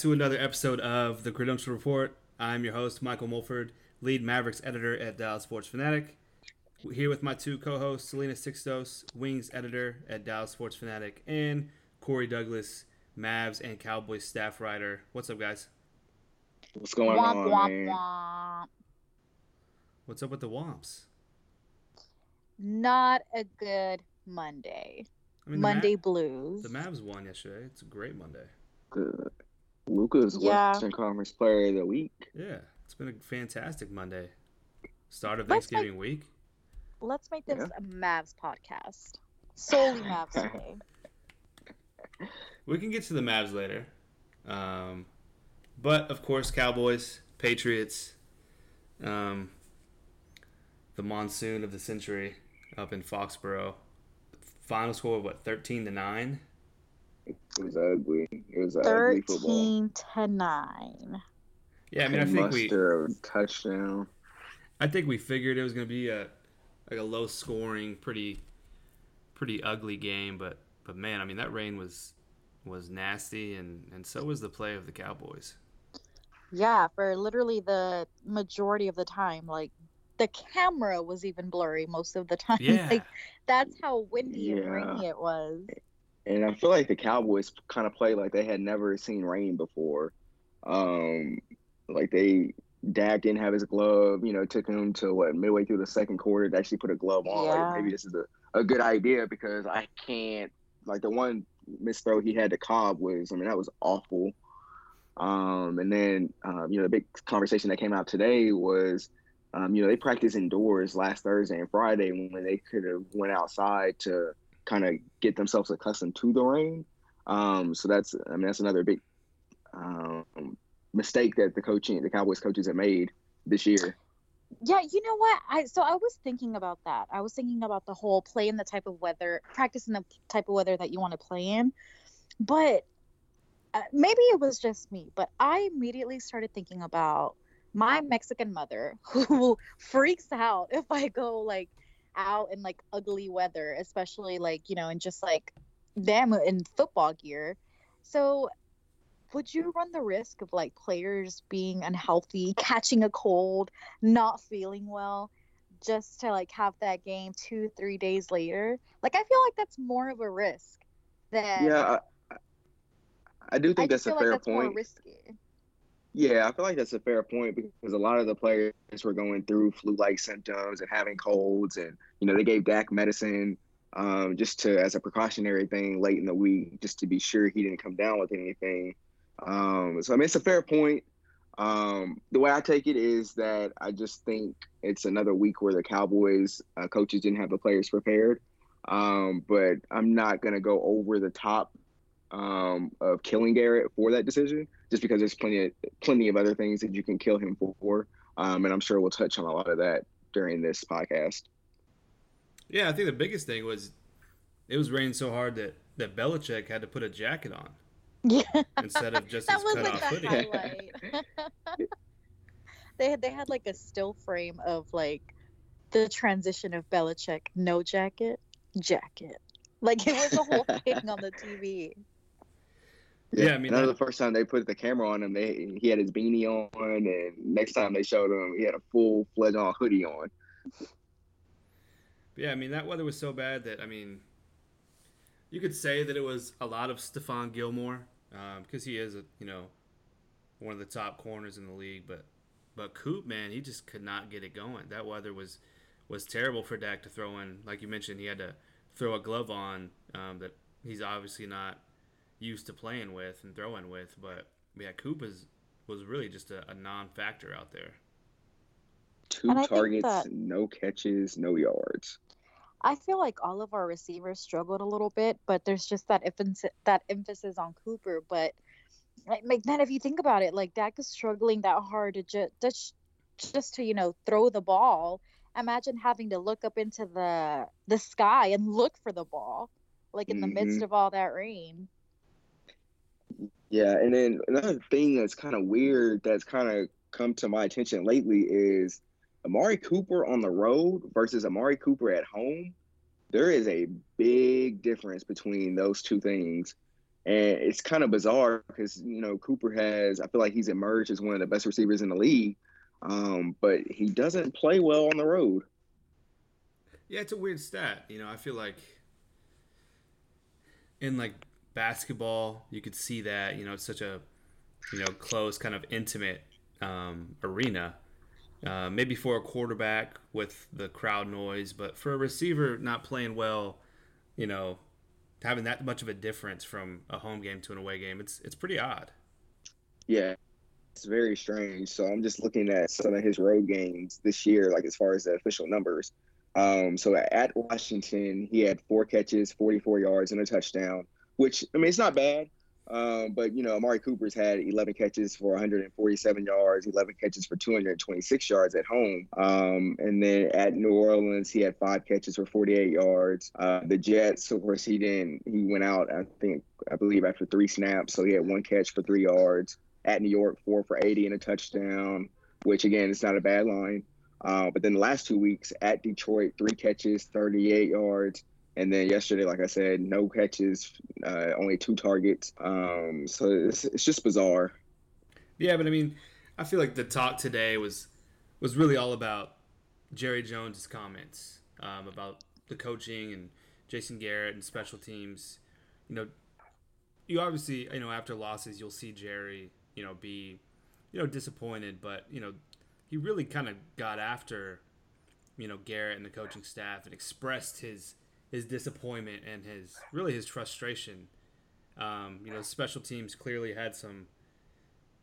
Welcome back to another episode of the Credential Report. I'm your host, Michael Mulford, lead Mavericks editor at Dallas Sports Fanatic. Here with my two co-hosts, Selena Sixtos, Wings editor at Dallas Sports Fanatic, and Corey Douglas, Mavs and Cowboys staff writer. What's up, guys? What's going Womp, on, womp, man? womp. What's up with the Womps? Not a good Monday. I mean, Monday Ma- blues. the Mavs won yesterday. It's a great Monday. Good. Luka's Yeah. Western Conference Player of the Week. Yeah, it's been a fantastic Monday. Start of Let's Thanksgiving week. Let's make this Yeah. a Mavs podcast. Solely Mavs today. We can get to the Mavs later. Um, but of course, Cowboys, Patriots, um, the monsoon of the century up in Foxborough. Final score what thirteen to nine. It was ugly. It was ugly football. Thirteen to nine. Yeah, I mean, I think we, muster a touchdown. I think we figured it was going to be a like a low scoring, pretty, pretty ugly game. But but man, I mean, that rain was was nasty, and and so was the play of the Cowboys. Yeah, for literally the majority of the time. Like the camera was even blurry most of the time. Yeah. Like that's how windy and rainy it was. And I feel like the Cowboys kind of played like they had never seen rain before. Um, like they Dak didn't have his glove. You know, took him to what midway through the second quarter to actually put a glove on. Yeah. Like maybe this is a, a good idea because I can't. Like the one missed throw he had to Cobb was. I mean, that was awful. Um, and then um, you know the big conversation that came out today was. Um, you know, they practiced indoors last Thursday and Friday when they could have went outside to kind of get themselves accustomed to the rain. Um, so that's, I mean, that's another big um, mistake that the coaching, the Cowboys coaches have made this year. Yeah, you know what? I so I was thinking about that. I was thinking about the whole play in the type of weather, practice in the type of weather that you want to play in. But uh, maybe it was just me, but I immediately started thinking about my Mexican mother who freaks out if I go like out in like ugly weather, especially like, you know, and just like them in football gear. So would you run the risk of like players being unhealthy, catching a cold, not feeling well, just to like have that game two, three days later? Like I feel like that's more of a risk than Yeah, I, I do I think that's a fair like that's point. risky. Yeah, I feel like that's a fair point because a lot of the players were going through flu-like symptoms and having colds, and you know they gave Dak medicine um, just to as a precautionary thing late in the week, just to be sure he didn't come down with anything. Um, so I mean, it's a fair point. Um, the way I take it is that I just think it's another week where the Cowboys uh, coaches didn't have the players prepared. Um, but I'm not gonna go over the top um, of killing Garrett for that decision, just because there's plenty of plenty of other things that you can kill him for, um, and I'm sure we'll touch on a lot of that during this podcast. Yeah, I think the biggest thing was it was raining so hard that that Belichick had to put a jacket on Yeah. instead of just that his was cut like off the hoodie. highlight. they had they had like a still frame of like the transition of Belichick, no jacket, jacket. Like it was a whole thing on the TV. Yeah, I mean, that was the first time they put the camera on him. They he had his beanie on, and next time they showed him, he had a full fledged on hoodie on. Yeah, I mean that weather was so bad that I mean, you could say that it was a lot of Stephon Gilmore because he is a you know one of the top corners in the league, but but Coop man, he just could not get it going. That weather was was terrible for Dak to throw in. Like you mentioned, he had to throw a glove on um, that he's obviously not used to playing with and throwing with. But yeah, Coop is was really just a, a non-factor out there. Two And I think targets, that- no catches, no yards. I feel like all of our receivers struggled a little bit, but there's just that emphasis that emphasis on Cooper. But like, like then, if you think about it, like Dak is struggling that hard to just just just to you know throw the ball. Imagine having to look up into the the sky and look for the ball, like in the midst Mhm. of all that rain. Yeah, and then another thing that's kind of weird that's kind of come to my attention lately is Amari Cooper on the road versus Amari Cooper at home. There is a big difference between those two things. And it's kind of bizarre because you know Cooper has I feel like he's emerged as one of the best receivers in the league, um, but he doesn't play well on the road. Yeah, it's a weird stat. You know, I feel like in like basketball, you could see that. You know, it's such a you know close, kind of intimate um, arena. Uh, maybe for a quarterback with the crowd noise, but for a receiver not playing well, you know, having that much of a difference from a home game to an away game, it's it's pretty odd. Yeah, it's very strange. So I'm just looking at some of his road games this year, like as far as the official numbers. Um, so at Washington, he had four catches, 44 yards, and a touchdown. Which I mean, it's not bad. Um, but you know, Amari Cooper's had 11 catches for 147 yards, 11 catches for 226 yards at home. Um, and then at New Orleans, he had five catches for 48 yards. Uh, the Jets, of course, he didn't. He went out, I think, I believe, after three snaps, so he had one catch for three yards. At New York, four for 80 and a touchdown, which again, it's not a bad line. Uh, but then the last two weeks at Detroit, three catches, 38 yards. And then yesterday, like I said, no catches, uh, only two targets. Um, so it's, it's just bizarre. Yeah, but I mean, I feel like the talk today was was really all about Jerry Jones's comments um, about the coaching and Jason Garrett and special teams. You know, you obviously you know after losses you'll see Jerry you know be you know disappointed, but you know he really kind of got after you know Garrett and the coaching staff and expressed his his disappointment and his really his frustration. Um, you know, special teams clearly had some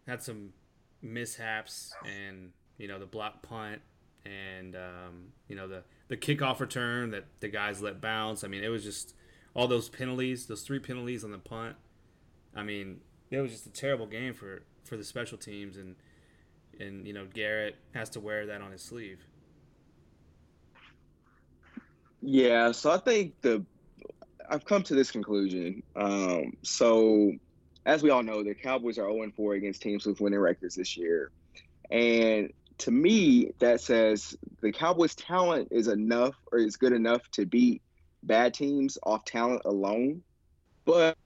had some mishaps, and you know the block punt and um, you know the the kickoff return that the guys let bounce. I mean, it was just all those penalties, those three penalties on the punt. I mean, it was just a terrible game for for the special teams, and and you know Garrett has to wear that on his sleeve. Yeah, so I think the I've come to this conclusion. Um, so as we all know, the Cowboys are 0 4 against teams with winning records this year. And to me, that says the Cowboys' talent is enough or is good enough to beat bad teams off talent alone. But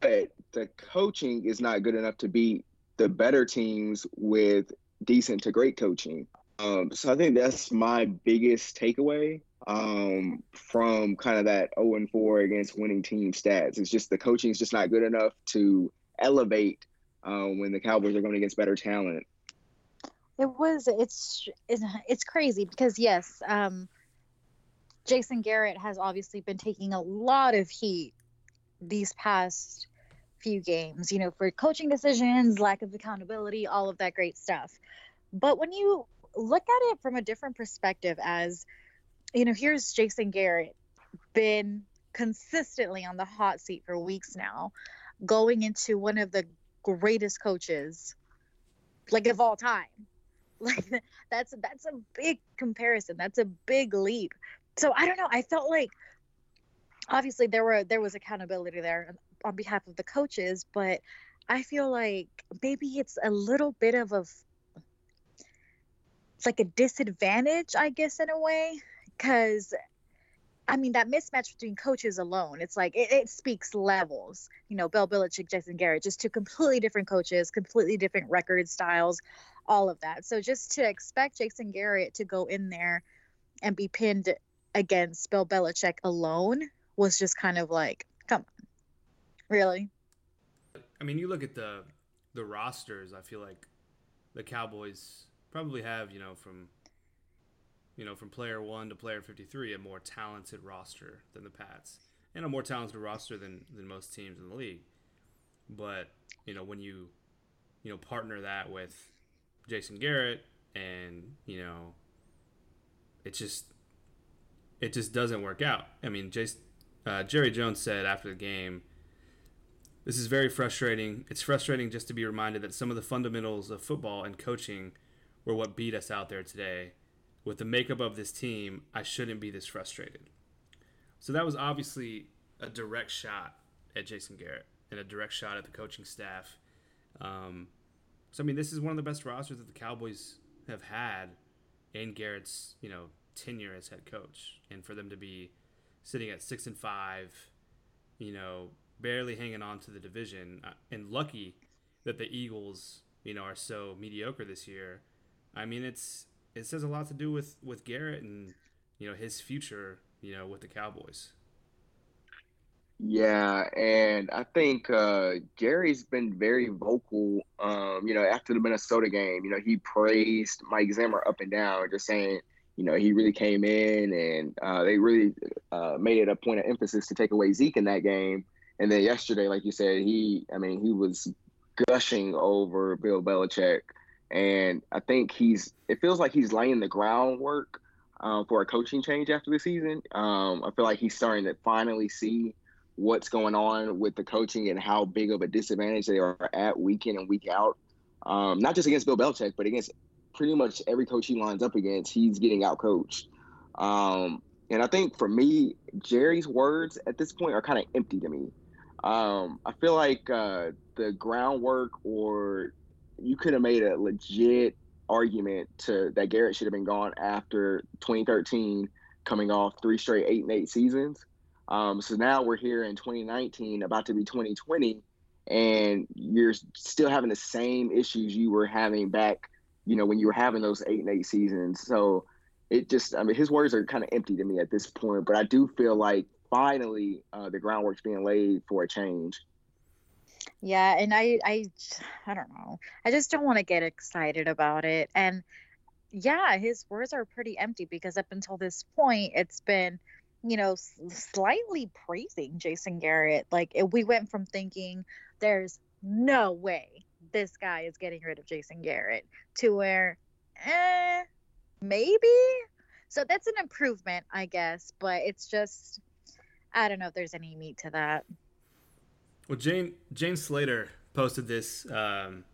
the coaching is not good enough to beat the better teams with decent to great coaching. Um, so I think that's my biggest takeaway um, from kind of that 0 and 4 against winning team stats. It's just the coaching is just not good enough to elevate uh, when the Cowboys are going against better talent. It was it's it's, crazy because yes, um, Jason Garrett has obviously been taking a lot of heat these past few games, you know, for coaching decisions, lack of accountability, all of that great stuff. But when you look at it from a different perspective as you know, here's Jason Garrett, been consistently on the hot seat for weeks now, going into one of the greatest coaches, like of all time. Like that's that's a big comparison. That's a big leap. So I don't know. I felt like obviously there were there was accountability there on behalf of the coaches, but I feel like maybe it's a little bit of a it's like a disadvantage, I guess, in a way, because I mean that mismatch between coaches alone, it's like it, it, speaks levels. You know, Bill Belichick, Jason Garrett, just two completely different coaches, completely different record styles, all of that. So just to expect Jason Garrett to go in there and be pinned against Bill Belichick alone was just kind of like, come on, really? I mean, you look at the the rosters. I feel like the Cowboys probably have you know from you know, from player one to player 53, a more talented roster than the Pats, and a more talented roster than, than most teams in the league. But, you know, when you, you know, partner that with Jason Garrett and, you know, it just, it just doesn't work out. I mean, Jason, uh, Jerry Jones said after the game, this is very frustrating. It's frustrating just to be reminded that some of the fundamentals of football and coaching were what beat us out there today with the makeup of this team, I shouldn't be this frustrated. So that was obviously a direct shot at Jason Garrett and a direct shot at the coaching staff. Um, so I mean, this is one of the best rosters that the Cowboys have had in Garrett's you know tenure as head coach, and for them to be sitting at six and five, you know, barely hanging on to the division, uh, and lucky that the Eagles, you know, are so mediocre this year. I mean, it's it says a lot to do with with Garrett and you know his future, you know, with the Cowboys. Yeah, and I think uh, Gary's been very vocal. Um, you know, after the Minnesota game, you know, he praised Mike Zimmer up and down, just saying, you know, he really came in and uh, they really uh, made it a point of emphasis to take away Zeke in that game. And then yesterday, like you said, he, I mean, he was gushing over Bill Belichick, and I think he's. It feels like he's laying the groundwork uh, for a coaching change after the season. Um, I feel like he's starting to finally see what's going on with the coaching and how big of a disadvantage they are at week in and week out. Um, not just against Bill Belichick, but against pretty much every coach he lines up against, he's getting out coached. Um, and I think for me, Jerry's words at this point are kind of empty to me. Um, I feel like uh, the groundwork, or you could have made a legit argument to that Garrett should have been gone after 2013, coming off three straight eight and eight seasons. Um, so now we're here in 2019, about to be 2020, and you're still having the same issues you were having back, you know, when you were having those eight and eight seasons. So it just, I mean, his words are kind of empty to me at this point, but I do feel like finally uh, the groundwork's being laid for a change. Yeah, and I, I, I don't know. I just don't want to get excited about it. And yeah, his words are pretty empty because up until this point, it's been you know, slightly praising Jason Garrett. Like we went from thinking there's no way this guy is getting rid of Jason Garrett to where, eh, maybe. So that's an improvement, I guess, but it's just, I don't know if there's any meat to that. Well, Jane Jane Slater posted this um,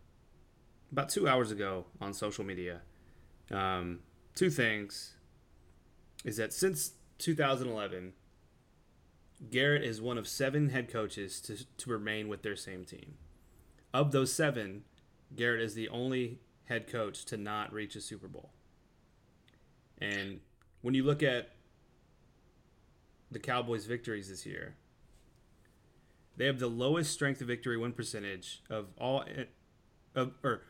about two hours ago on social media. Um, two things is that since 2011, Garrett is one of seven head coaches to, to remain with their same team. Of those seven, Garrett is the only head coach to not reach a Super Bowl. And when you look at the Cowboys' victories this year, they have the lowest strength of victory win percentage of all of or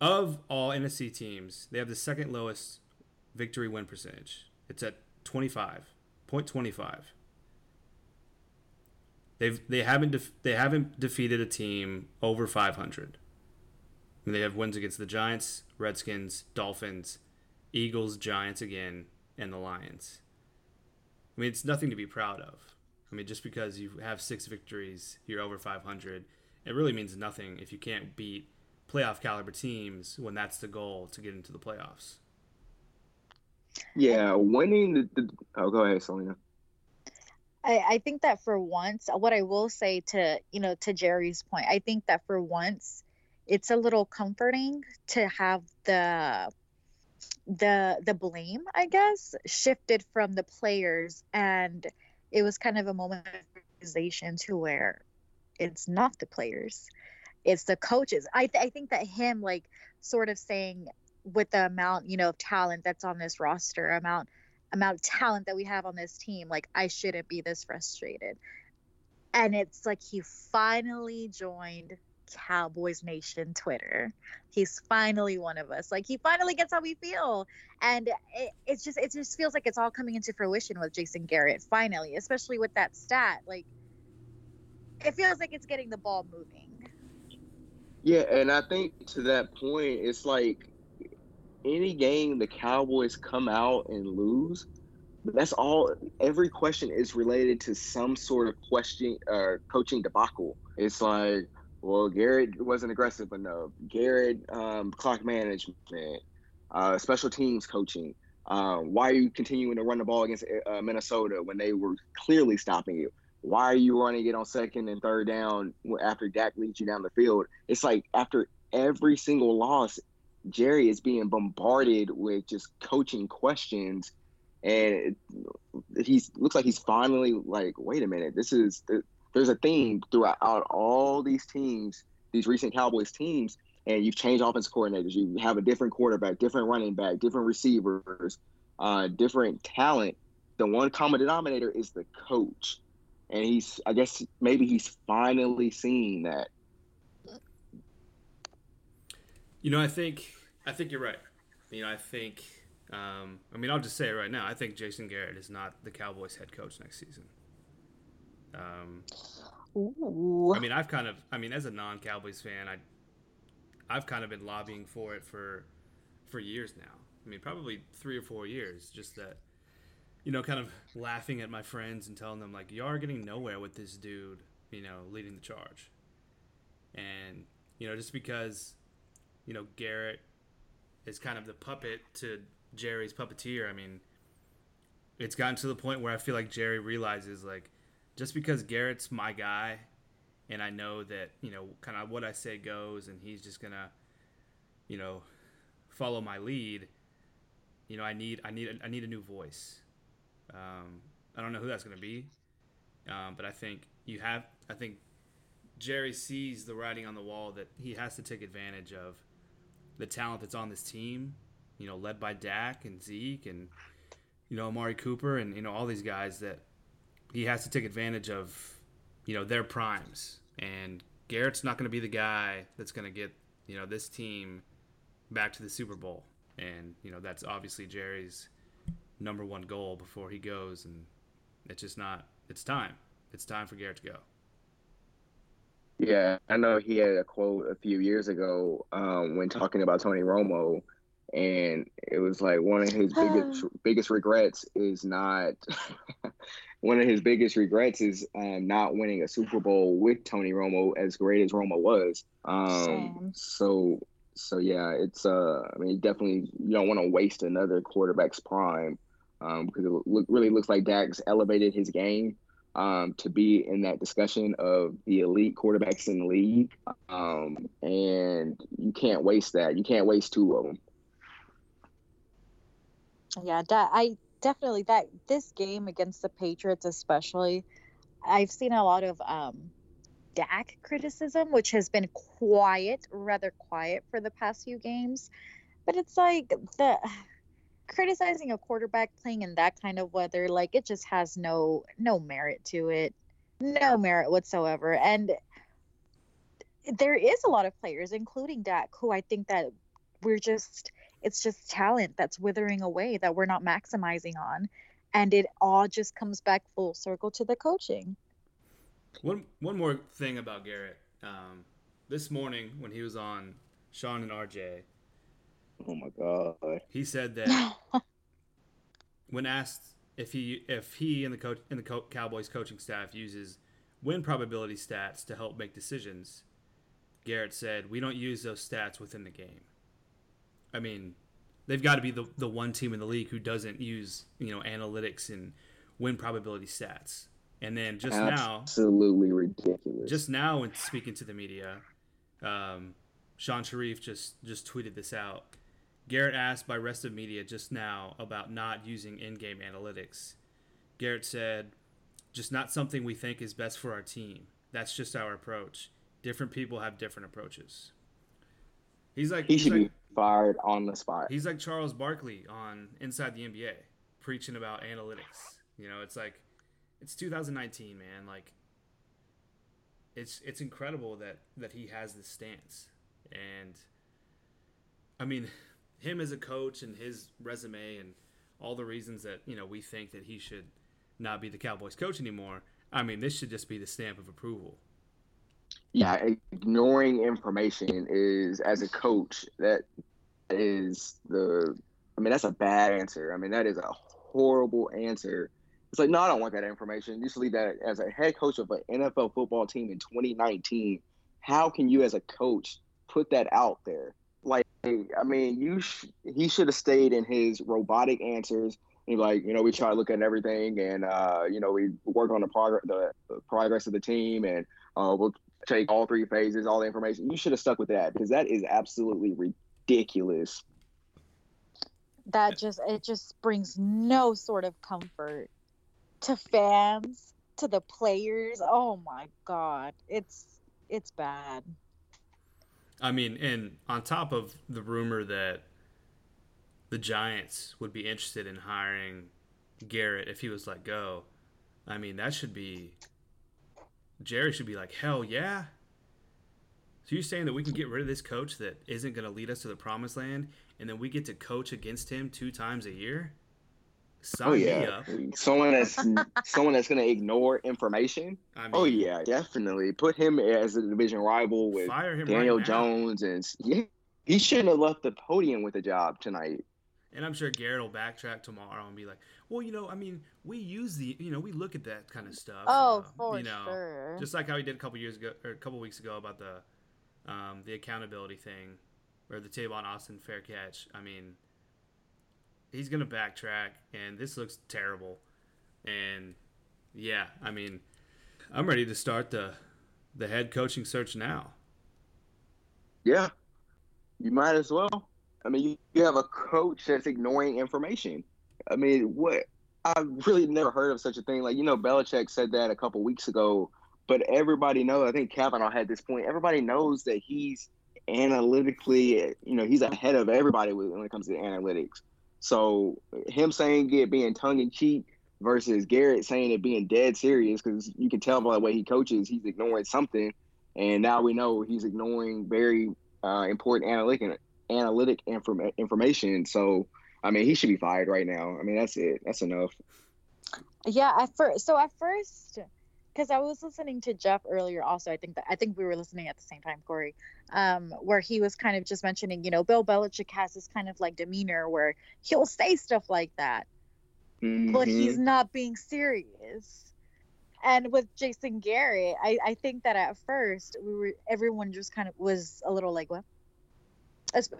of all NFC teams. They have the second lowest victory win percentage. It's at 25. 0.25. They've they haven't def- they haven't defeated a team over 500. And they have wins against the Giants, Redskins, Dolphins, Eagles, Giants again, and the Lions. I mean, it's nothing to be proud of. I mean, just because you have six victories, you're over 500. It really means nothing if you can't beat playoff caliber teams when that's the goal to get into the playoffs. Yeah, winning the, the oh, go ahead, Selena. I, I think that for once, what I will say to you know to Jerry's point, I think that for once, it's a little comforting to have the the the blame, I guess, shifted from the players, and it was kind of a moment of realization to where it's not the players, it's the coaches. I th- I think that him like sort of saying with the amount you know of talent that's on this roster amount amount of talent that we have on this team like i shouldn't be this frustrated and it's like he finally joined cowboys nation twitter he's finally one of us like he finally gets how we feel and it, it's just it just feels like it's all coming into fruition with jason garrett finally especially with that stat like it feels like it's getting the ball moving yeah and i think to that point it's like any game the Cowboys come out and lose, that's all. Every question is related to some sort of question or uh, coaching debacle. It's like, well, Garrett wasn't aggressive enough. Garrett um, clock management, uh, special teams coaching. Um, why are you continuing to run the ball against uh, Minnesota when they were clearly stopping you? Why are you running it on second and third down after Dak leads you down the field? It's like after every single loss, Jerry is being bombarded with just coaching questions, and he's looks like he's finally like, wait a minute, this is there's a theme throughout all these teams, these recent Cowboys teams, and you've changed offense coordinators. You have a different quarterback, different running back, different receivers, uh, different talent. The one common denominator is the coach. and he's I guess maybe he's finally seeing that. You know, I think I think you're right. You know, I think um, I mean I'll just say it right now. I think Jason Garrett is not the Cowboys head coach next season. Um, Ooh. I mean, I've kind of I mean as a non-Cowboys fan, I I've kind of been lobbying for it for for years now. I mean, probably three or four years. Just that, you know, kind of laughing at my friends and telling them like, "You are getting nowhere with this dude," you know, leading the charge. And you know, just because, you know, Garrett is kind of the puppet to Jerry's puppeteer. I mean, it's gotten to the point where I feel like Jerry realizes like, just because Garrett's my guy, and I know that you know, kind of what I say goes, and he's just gonna, you know, follow my lead you know, I need I need I need a new voice. Um, I don't know who that's to be, um, but I think you have. I think Jerry sees the writing on the wall that he has to take advantage of the talent that's on this team. You know, led by Dak and Zeke and you know Amari Cooper and you know all these guys that he has to take advantage of. You know their primes, and Garrett's not going to be the guy that's going to get you know this team back to the Super Bowl and you know that's obviously Jerry's number one goal before he goes, and it's just not. It's time. It's time for Garrett to go. Yeah, I know he had a quote a few years ago um, when talking about Tony Romo, and it was like one of his biggest biggest regrets is not one of his biggest regrets is um, not winning a Super Bowl with Tony Romo, as great as Romo was. Um, so so yeah, it's uh, I mean, definitely you don't want to waste another quarterback's prime um, because it look, really looks like Dak's elevated his game um, to be in that discussion of the elite quarterbacks in the league, um, and you can't waste that. You can't waste two of them. Yeah, I definitely that this game against the Patriots, especially, I've seen a lot of um, Dak criticism, which has been quiet, rather quiet for the past few games. But it's like the criticizing a quarterback playing in that kind of weather, like it just has no no merit to it. No merit whatsoever. And there is a lot of players, including Dak, who I think that we're just it's just talent that's withering away that we're not maximizing on. And it all just comes back full circle to the coaching. One one more thing about Garrett. Um, this morning when he was on Shan and RJ. Oh my god. He said that when asked if he if he and the coach and the co- Cowboys coaching staff uses win probability stats to help make decisions, Garrett said we don't use those stats within the game. I mean, they've got to be the the one team in the league who doesn't use you know analytics and win probability stats. And then just absolutely now, absolutely ridiculous. Just now, when speaking to the media, um, Shan Shariff just just tweeted this out. Garrett asked by rest of media just now about not using in-game analytics. Garrett said, "Just not something we think is best for our team. That's just our approach. Different people have different approaches." He's like he should like, be fired on the spot. He's like Charles Barkley on Inside the NBA, preaching about analytics. You know, it's like it's 2019, man. Like it's it's incredible that that he has this stance, and I mean, him as a coach and his resume and all the reasons that you know we think that he should not be the Cowboys coach anymore. I mean, this should just be the stamp of approval. Yeah, ignoring information is as a coach that is the. I mean, that's a bad answer. I mean, that is a horrible answer it's like, no, I don't want that information. You should leave that as a head coach of an NFL football team in 2019. How can you, as a coach, put that out there? Like, I mean, you sh- he should have stayed in his robotic answers. And like, you know, we try to look at everything, and uh, you know, we work on the progress, the, the progress of the team, and uh, we'll take all three phases, all the information. You should have stuck with that because that is absolutely ridiculous. That just it just brings no sort of comfort to fans, to the players. Oh my god, it's it's bad. I mean, and on top of the rumor that the Giants would be interested in hiring Garrett if he was let go, I mean that should be Jerry should be like, hell yeah. So you're saying that we can get rid of this coach that isn't going to lead us to the promised land, and then we get to coach against him two times a year? Sign oh yeah, someone that's someone that's going to ignore information. I oh, mean, oh yeah, definitely put him as a division rival with Daniel right Jones, and yeah, he shouldn't have left the podium with a job tonight. And I'm sure Garrett will backtrack tomorrow and be like, "Well, you know, I mean, we use the, you know, we look at that kind of stuff. Oh, uh, for you know, sure. Just like how he did a couple years ago or a couple weeks ago about the, um, the accountability thing, or the Tavon Austin fair catch. I mean, he's gonna backtrack, and this looks terrible. And yeah, I mean, I'm ready to start the the head coaching search now. Yeah, you might as well. I mean, you, you have a coach that's ignoring information. I mean, what? I've really never heard of such a thing. Like, you know, Belichick said that a couple weeks ago, but everybody knows, I think Kavanaugh had this point. Everybody knows that he's analytically, you know, he's ahead of everybody when it comes to analytics. So him saying it being tongue in cheek versus Garrett saying it being dead serious, because you can tell by the way he coaches, he's ignoring something. And now we know he's ignoring very uh, important analytic analytic inform- information. So, I mean, he should be fired right now. I mean, that's it. That's enough. Yeah, at first, so at first, because I was listening to Jeff earlier. Also, I think that I think we were listening at the same time, Corey, um, where he was kind of just mentioning, you know, Bill Belichick has this kind of like demeanor where he'll say stuff like that, mm-hmm. but he's not being serious. And with Jason Garrett, I, I think that at first we were everyone just kind of was a little like, what?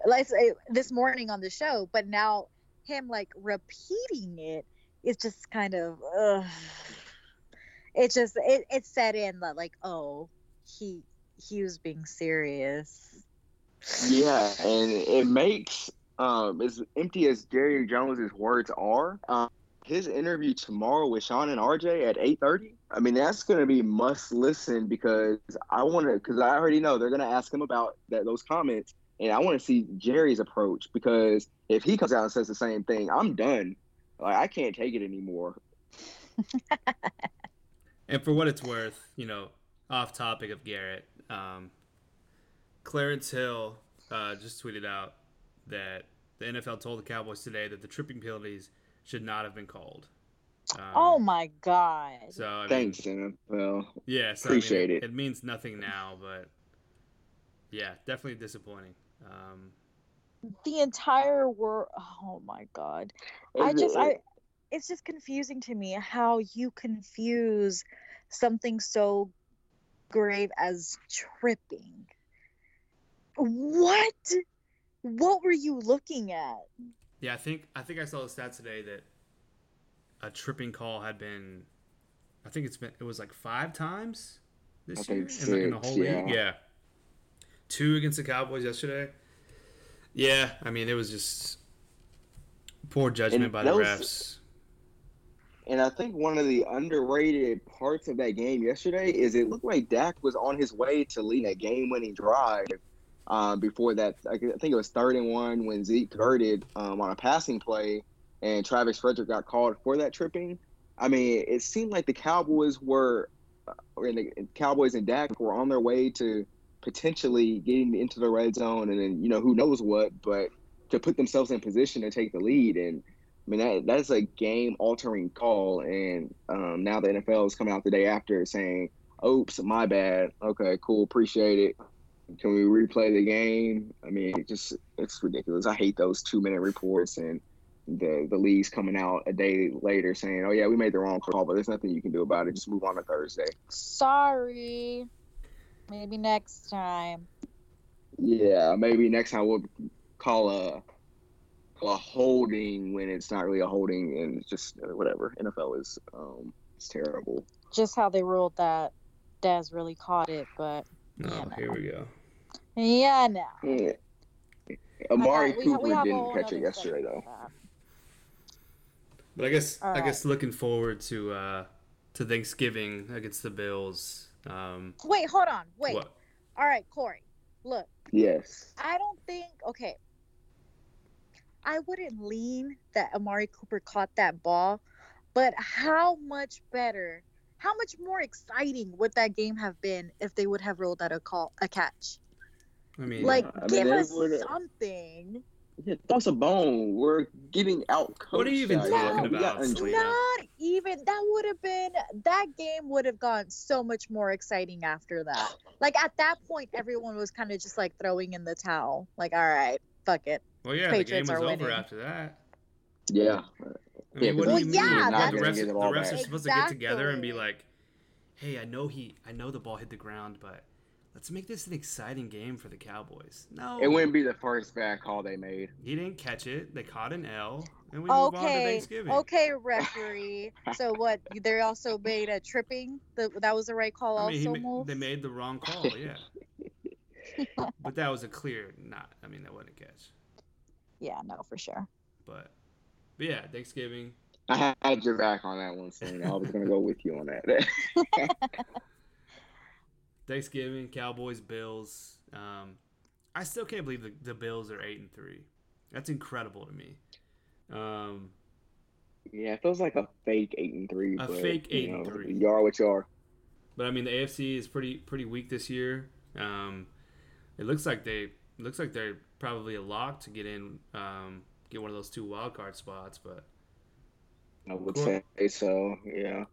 Let's say this morning on the show, but now him like repeating it is just kind of ugh. it just it, it set in that like oh he he was being serious yeah and it makes um as empty as jerry jones's words are um, his interview tomorrow with shan and rj at 8.30 i mean that's going to be must listen because i want to because i already know they're going to ask him about that those comments and I want to see Jerry's approach because if he comes out and says the same thing, I'm done. Like I can't take it anymore. and for what it's worth, you know, off topic of Garrett, um, Clarence Hill uh, just tweeted out that the NFL told the Cowboys today that the tripping penalties should not have been called. Um, oh my god! So I mean, thanks, NFL. Yeah, so, appreciate I mean, it. It means nothing now, but yeah, definitely disappointing. Um, the entire world. Oh my god! I just I. It's just confusing to me how you confuse something so grave as tripping. What? What were you looking at? Yeah, I think I think I saw the stats today that a tripping call had been I think it's been it was like five times this year in the, in the, whole yeah. league. Yeah two against the Cowboys yesterday. Yeah, I mean it was just poor judgment and by the was, refs. And I think one of the underrated parts of that game yesterday is it looked like Dak was on his way to leading a game-winning drive. Um, before that, I think it was third and one when Zeke converted um, on a passing play, and Travis Frederick got called for that tripping. I mean, it seemed like the Cowboys were, or uh, the Cowboys and Dak were on their way to potentially getting into the red zone and then you know who knows what, but to put themselves in position to take the lead and. I mean that that's a game altering call, and um, now the NFL is coming out the day after saying, "Oops, my bad. Okay, cool, appreciate it. Can we replay the game?" I mean, it just it's ridiculous. I hate those two minute reports and the the league's coming out a day later saying, "Oh yeah, we made the wrong call, but there's nothing you can do about it. Just move on to Thursday." Sorry. Maybe next time. Yeah, maybe next time we'll call a a holding when it's not really a holding and it's just uh, whatever. NFL is um it's terrible. Just how they ruled that Dez really caught it, but no, oh, here we go. Yeah, no. Yeah. Amari got, Cooper we, we didn't catch it yesterday though. But I guess I guess looking forward to uh to Thanksgiving against the Bills. Um, Wait, hold on. Wait. What? All right, Corey. Look. Yes. I don't think. Okay. I wouldn't lean that Amari Cooper caught that ball, but how much better how much more exciting would that game have been if they would have rolled out a call a catch? I mean, Like, I mean, give they us something. Yeah, toss a bone. We're getting out. What are you even coached talking out here. We got about. Not even that would have been that game would have gone so much more exciting after that. Like at that point, everyone was kind of just like throwing in the towel. Like, all right, fuck it. well, yeah, Patriots the game was over winning. after that. Yeah. I Yeah, mean, what but do you Well, mean? yeah, the that's- refs, the the ball refs are back. supposed to get together and be like, "Hey, I know he, I know the ball hit the ground, but let's make this an exciting game for the Cowboys." No, It wouldn't be the first bad call they made. he didn't catch it. They caught an L, and we move on to Thanksgiving. okay, referee. so what? They also made a tripping. The, that was the right call. I mean, he also, ma- they made the wrong call. Yeah, but that was a clear not. I mean, that wasn't a catch. Yeah, no, for sure. But, but yeah, Thanksgiving. I had your back on that one, Selena. I was gonna go with you on that. Thanksgiving, Cowboys, Bills. Um, I still can't believe the, the Bills are eight and three. That's incredible to me. Um, yeah, it feels like a fake eight and three. A but, fake eight you and three. You are what you are. but I mean, the AFC is pretty pretty weak this year. Um, it looks like they looks like they're probably a lock to get in, um, get one of those two wild card spots. But, I would Cool. say so. Yeah.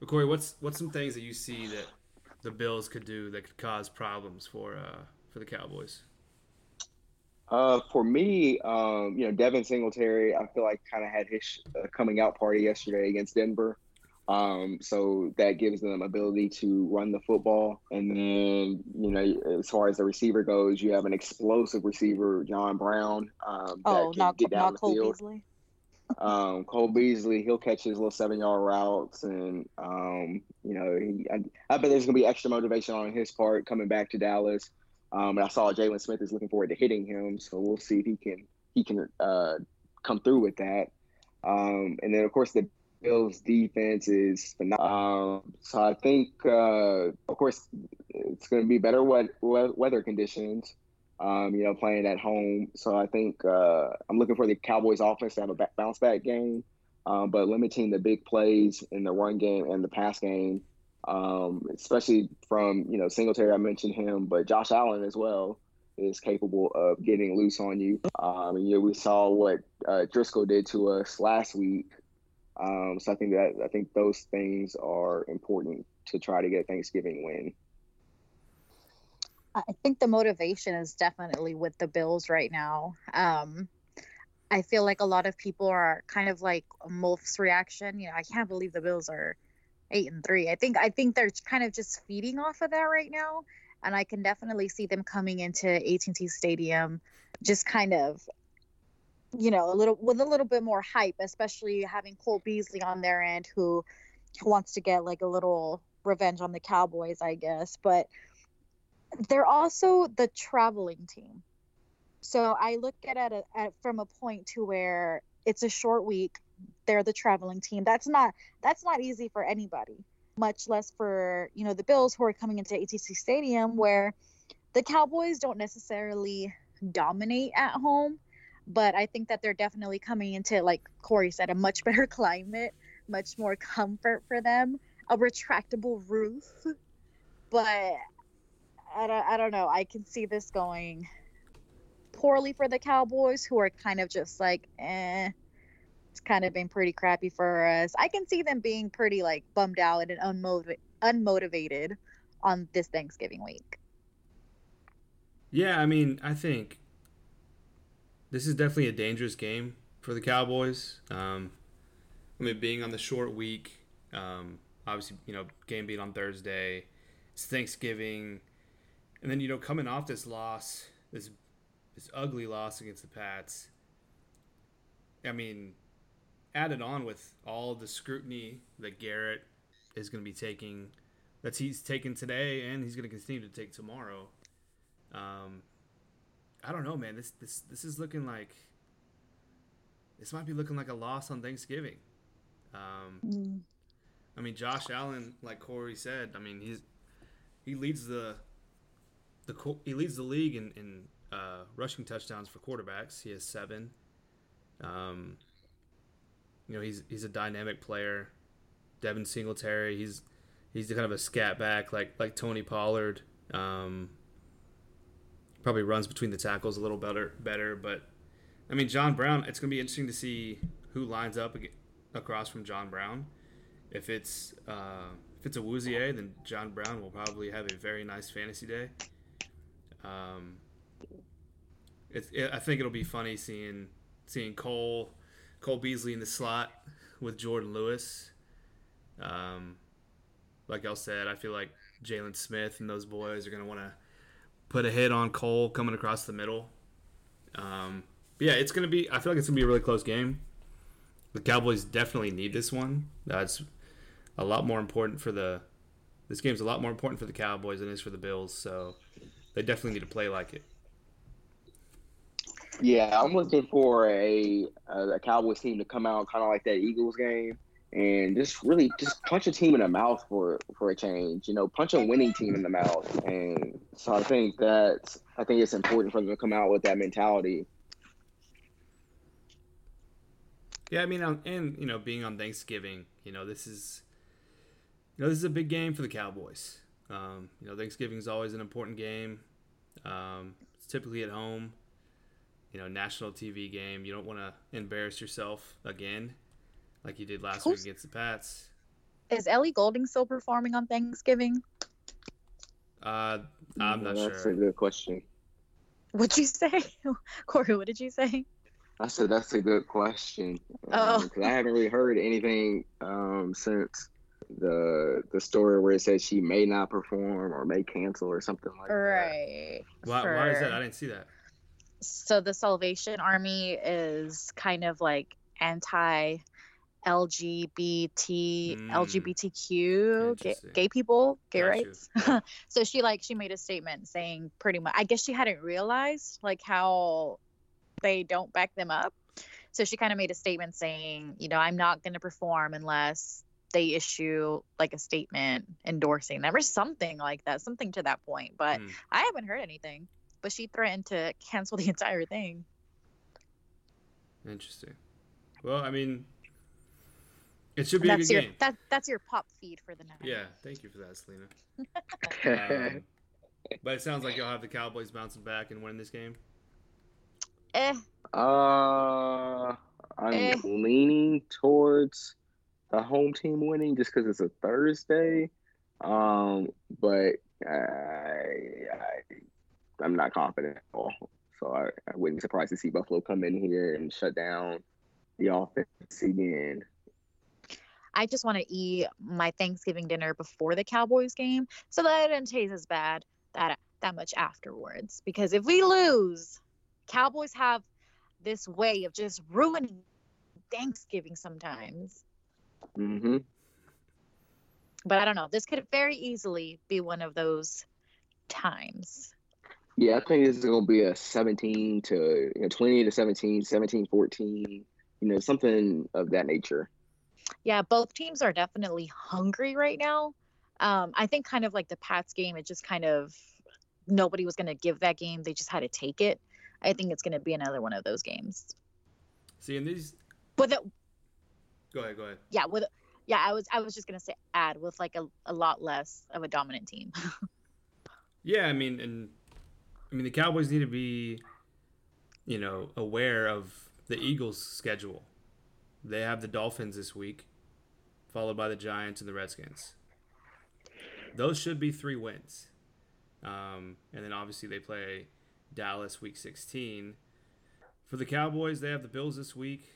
but Corey, what's what's some things that you see that the Bills could do that could cause problems for uh, for the Cowboys? Uh, for me, um, you know, Devin Singletary, I feel like kind of had his uh, coming out party yesterday against Denver. Um, so that gives them ability to run the football. And then, you know, as far as the receiver goes, you have an explosive receiver, John Brown, um, that Oh, can not get down not the Cole field. Beasley. Um, Cole Beasley, he'll catch his little seven yard routes, and um, you know, he, I, I bet there's gonna be extra motivation on his part coming back to Dallas. Um, and I saw Jaylon Smith is looking forward to hitting him, so we'll see if he can he can uh, come through with that. Um, and then of course the Bills defense is phenomenal. Um, so I think uh, of course it's going to be better wet, weather conditions um, you know, playing at home. So I think uh, I'm looking for the Cowboys offense to have a bounce back game, um, but limiting the big plays in the run game and the pass game, um, especially from, you know, Singletary, I mentioned him, but Josh Allen as well is capable of getting loose on you. Um, and, you know, we saw what uh, Driskel did to us last week. Um, so I think that I think those things are important to try to get a Thanksgiving win. I think the motivation is definitely with the Bills right now. Um, I feel like a lot of people are kind of like Wolf's reaction. You know, I can't believe the Bills are eight and three. I think I think they're kind of just feeding off of that right now, and I can definitely see them coming into AT&T Stadium, just kind of, you know, a little with a little bit more hype, especially having Cole Beasley on their end, who wants to get like a little revenge on the Cowboys, I guess, but they're also the traveling team. So I look at it at, from a point to where it's a short week. They're the traveling team. That's not that's not easy for anybody, much less for you know the Bills who are coming into ATC Stadium, where the Cowboys don't necessarily dominate at home, but I think that they're definitely coming into like Corey said, a much better climate, much more comfort for them, a retractable roof, but I don't, I don't know. I can see this going poorly for the Cowboys, who are kind of just like, eh, it's kind of been pretty crappy for us. I can see them being pretty like bummed out and unmotiv- unmotivated on this Thanksgiving week. Yeah, I mean, I think this is definitely a dangerous game for the Cowboys. Um, I mean, being on the short week, um, obviously, you know, game being on Thursday, it's Thanksgiving, and then you know, coming off this loss, this this ugly loss against the Pats. I mean, added on with all the scrutiny that Garrett is going to be taking, that he's taken today, and he's going to continue to take tomorrow. Um, I don't know, man. This this this is looking like this might be looking like a loss on Thanksgiving. Um, Mm. I mean, Josh Allen, like Corey said, I mean he's he leads the the he leads the league in in uh, rushing touchdowns for quarterbacks. He has seven. Um, you know, he's he's a dynamic player. Devin Singletary. He's he's kind of a scat back like like Tony Pollard. Um, probably runs between the tackles a little better better, but I mean John Brown. It's gonna be interesting to see who lines up across from John Brown. If it's uh, if it's a Awuzie, then John Brown will probably have a very nice fantasy day. Um, it's it, I think it'll be funny seeing seeing Cole Cole Beasley in the slot with Jourdan Lewis. Um, like I said, I feel like Jaylon Smith and those boys are gonna want to put a hit on Cole coming across the middle. Um, yeah, it's gonna be. I feel like it's gonna be a really close game. The Cowboys definitely need this one. That's a lot more important for the. This game's a lot more important for the Cowboys than it is for the Bills. So they definitely need to play like it. Yeah, I'm looking for a a Cowboys team to come out kind of like that Eagles game and just really just punch a team in the mouth for for a change. You know, punch a winning team in the mouth, and so I think that I think it's important for them to come out with that mentality. Yeah, I mean, and you know, being on Thanksgiving, you know, this is you know this is a big game for the Cowboys. Um, you know, Thanksgiving is always an important game. Um, it's typically at home you know, national TV game. You don't want to embarrass yourself again, like you did last Who's, week against the Pats. Is Ellie Goulding still performing on Thanksgiving? Uh, I'm not That's sure. That's a good question. What'd you say, Corey? What did you say? I said that's a good question. Oh, um, I haven't really heard anything um, since the the story where it says she may not perform or may cancel or something like right. that. Right. Why, why is that? I didn't see that so the Salvation Army is kind of like anti LGBT, mm. LGBTQ, gay, gay, people, gay Got rights. so she like she made a statement saying pretty much. I guess she hadn't realized like how they don't back them up. So she kind of made a statement saying, you know, I'm not going to perform unless they issue like a statement endorsing them or something like that, something to that point. But mm. I haven't heard anything but she threatened to cancel the entire thing. Interesting. Well, I mean, it should be a good your, game. That that's your pop feed for the night. Yeah, thank you for that, Selena. um, but it sounds like you'll have the Cowboys bouncing back and winning this game. Eh. Uh, I'm eh. leaning towards the home team winning just because it's a Thursday. Um, but I, I I'm not confident at all. So I, I wouldn't be surprised to see Buffalo come in here and shut down the offense again. I just want to eat my Thanksgiving dinner before the Cowboys game so that it doesn't taste as bad that that much afterwards. Because if we lose, Cowboys have this way of just ruining Thanksgiving sometimes. Mm-hmm. But I don't know. This could very easily be one of those times. Yeah, I think this is going to be a 17 to you know, 20 to 17, 17 14, you know, something of that nature. Yeah, both teams are definitely hungry right now. Um, I think kind of like the Pats game, it just kind of nobody was going to give that game. They just had to take it. I think it's going to be another one of those games. See, in these. With it. Go ahead. Go ahead. Yeah. With. Yeah, I was. I was just gonna say add with like a, a lot less of a dominant team. yeah, I mean, and I mean, the Cowboys need to be, you know, aware of the Eagles' schedule. They have the Dolphins this week, followed by the Giants and the Redskins. Those should be three wins. Um, and then obviously they play Dallas week 16. For the Cowboys, they have the Bills this week,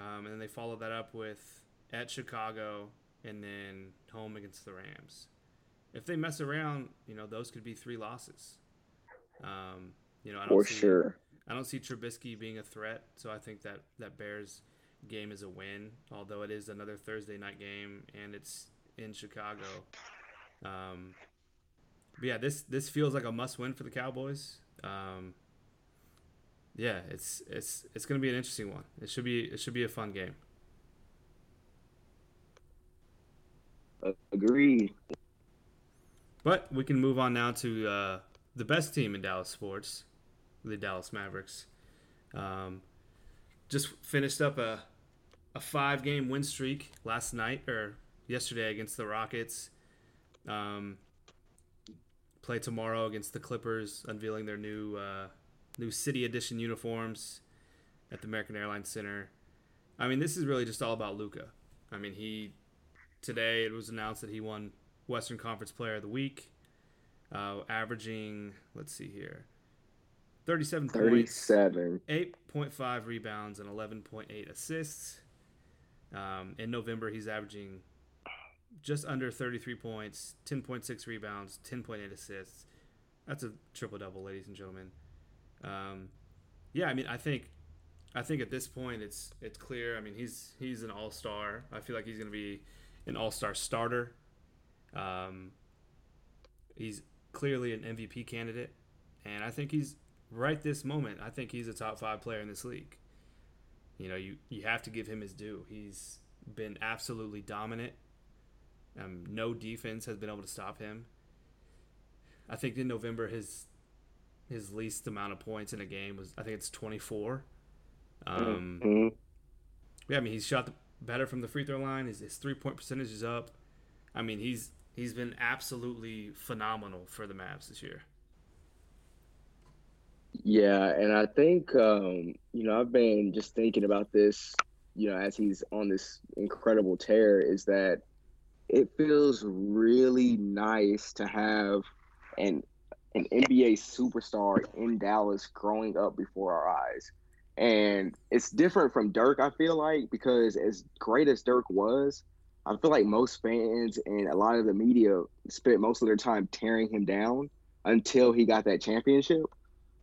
um, and then they follow that up with at Chicago and then home against the Rams. If they mess around, you know, those could be three losses. Um, you know, I don't for see, sure. I don't see Trubisky being a threat, so I think that that Bears game is a win. Although it is another Thursday night game and it's in Chicago. Um, but yeah, this this feels like a must win for the Cowboys. Um, yeah, it's it's it's going to be an interesting one. It should be it should be a fun game. Agreed. But we can move on now to uh, the best team in Dallas sports, the Dallas Mavericks. Um, just finished up a a five game win streak last night, or yesterday against the Rockets. Um, play tomorrow against the Clippers, unveiling their new uh, new City Edition uniforms at the American Airlines Center. I mean, this is really just all about Luka. I mean, he today it was announced that he won Western Conference Player of the Week, uh, averaging let's see here, thirty-seven points, 37. eight point five rebounds, and eleven point eight assists. Um, in November, he's averaging just under 33 points, 10.6 rebounds, 10.8 assists. That's a triple double, ladies and gentlemen. Um, yeah, I mean, I think, I think at this point it's it's clear. I mean, he's he's an all star. I feel like he's going to be an all star starter. Um, he's clearly an MVP candidate, and I think he's right this moment. I think he's a top five player in this league. You know, you you have to give him his due. He's been absolutely dominant. Um, no defense has been able to stop him. I think in November his his least amount of points in a game was I think it's 24. Um, Mhm. yeah, I mean he's shot the, better from the free throw line. His, his three point percentage is up. I mean he's he's been absolutely phenomenal for the Mavs this year. Yeah, and I think um, you know I've been just thinking about this, you know, as he's on this incredible tear, is that it feels really nice to have an an NBA superstar in Dallas growing up before our eyes. And it's different from Dirk, I feel like, because as great as Dirk was, I feel like most fans and a lot of the media spent most of their time tearing him down until he got that championship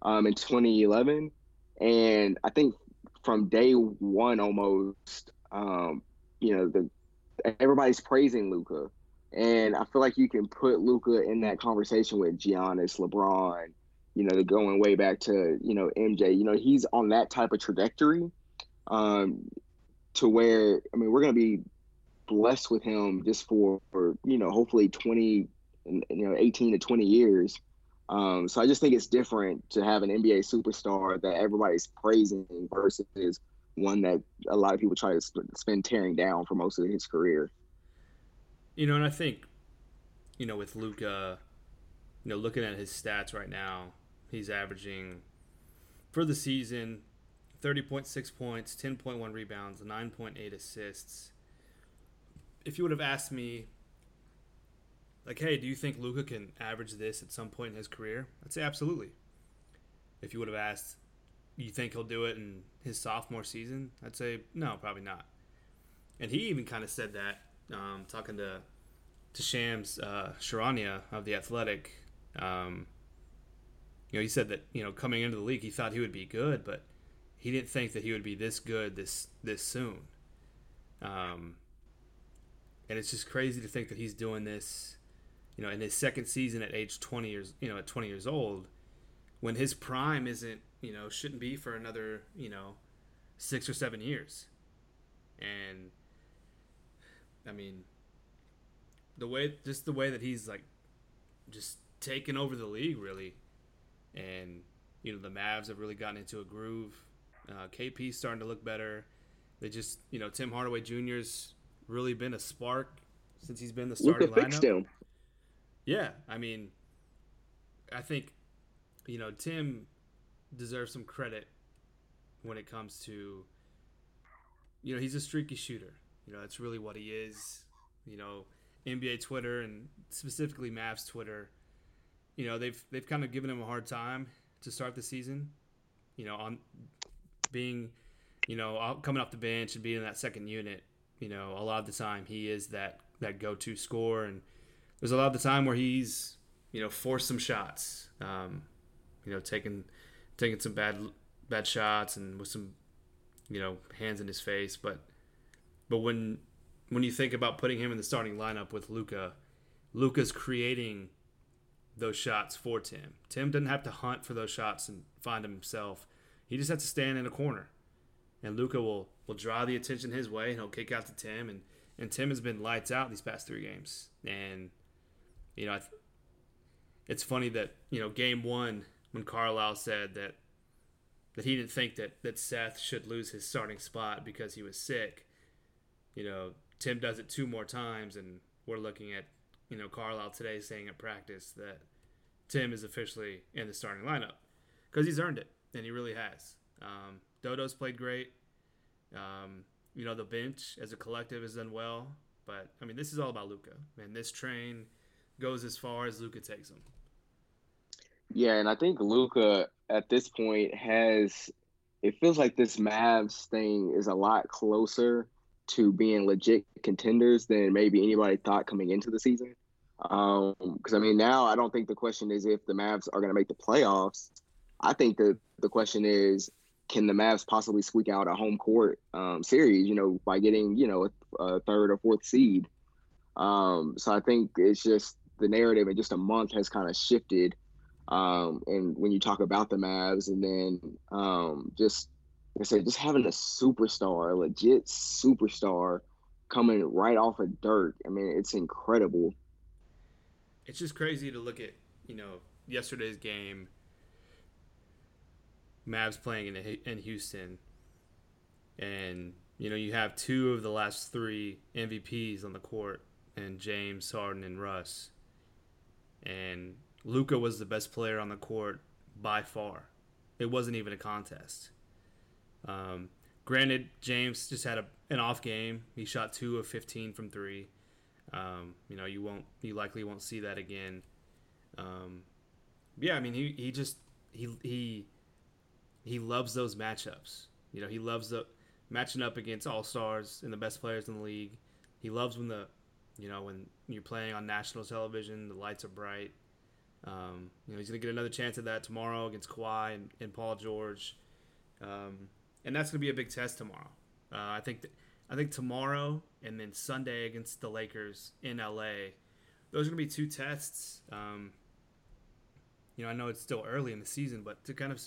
um, in 2011. And I think from day one, almost, um, you know, the everybody's praising Luka, and I feel like you can put Luka in that conversation with Giannis, LeBron, you know, going way back to you know MJ. You know, he's on that type of trajectory, um, to where I mean, we're gonna be blessed with him just for, for you know, hopefully 20, you know, 18 to 20 years. Um, so I just think it's different to have an NBA superstar that everybody's praising versus one that a lot of people try to sp- spend tearing down for most of his career. You know, and I think, you know, with Luka, you know, looking at his stats right now, he's averaging for the season 30.6 points, 10.1 rebounds, 9.8 assists. If you would have asked me, like, hey, do you think Luka can average this at some point in his career? I'd say absolutely. If you would have asked, you think he'll do it in his sophomore season? I'd say no, probably not. And he even kind of said that, um, talking to to Shams uh, Charania of the Athletic. Um, you know, he said that you know coming into the league, he thought he would be good, but he didn't think that he would be this good this this soon. Um, and it's just crazy to think that he's doing this, you know, in his second season at age 20 years, you know, at 20 years old, when his prime isn't, you know, shouldn't be for another, you know, six or seven years. And I mean, the way, just the way that he's like, just taken over the league, really. And, you know, the Mavs have really gotten into a groove. Uh, KP's starting to look better. They just, you know, Tim Hardaway Jr.'s really been a spark since he's been the starting fixed lineup. him. Yeah, I mean, I think you know Tim deserves some credit when it comes to you know he's a streaky shooter. You know that's really what he is. You know NBA Twitter and specifically Mavs Twitter. You know they've they've kind of given him a hard time to start the season. You know on being you know coming off the bench and being in that second unit. You know a lot of the time he is that that go to score and there's a lot of the time where he's you know forced some shots um, you know taking taking some bad bad shots and with some you know hands in his face but but when when you think about putting him in the starting lineup with Luka Luka's creating those shots for Tim. Tim doesn't have to hunt for those shots and find them himself. He just has to stand in a corner. And Luka will will draw the attention his way and he'll kick out to Tim. And and Tim has been lights out these past three games. And you know, th- it's funny that you know game one when Carlisle said that that he didn't think that that Seth should lose his starting spot because he was sick. You know, Tim does it two more times, and we're looking at you know Carlisle today saying at practice that Tim is officially in the starting lineup because he's earned it, and he really has. Um, Dodo's played great. Um, you know the bench as a collective has done well, but I mean this is all about Luka, and this train goes as far as Luka takes them. Yeah, and I think Luka at this point has it feels like this Mavs thing is a lot closer to being legit contenders than maybe anybody thought coming into the season. Because um, I mean, now I don't think the question is if the Mavs are going to make the playoffs. I think the the question is, can the Mavs possibly squeak out a home court um, series? You know, by getting you know a, a third or fourth seed. Um, so I think it's just the narrative in just a month has kind of shifted um, and when you talk about the Mavs, and then um, just I said, just having a superstar, a legit superstar, coming right off of Dirk. I mean, it's incredible. It's just crazy to look at, you know, yesterday's game. Mavs playing in in Houston, and you know you have two of the last three MVPs on the court, and James Harden and Russ, and Luka was the best player on the court by far. It wasn't even a contest. Um, granted, James just had a, an off game. He shot two of 15 from three. Um, you know, you won't, you likely won't see that again. Um, yeah, I mean, he, he just he he he loves those matchups. You know, he loves the matching up against all stars and the best players in the league. He loves when the you know when you're playing on national television, the lights are bright. Um, you know, he's going to get another chance at that tomorrow against Kawhi and, and Paul George, um, and that's going to be a big test tomorrow. Uh, I think th- I think tomorrow and then Sunday against the Lakers in LA, those are going to be two tests. Um, you know, I know it's still early in the season, but to kind of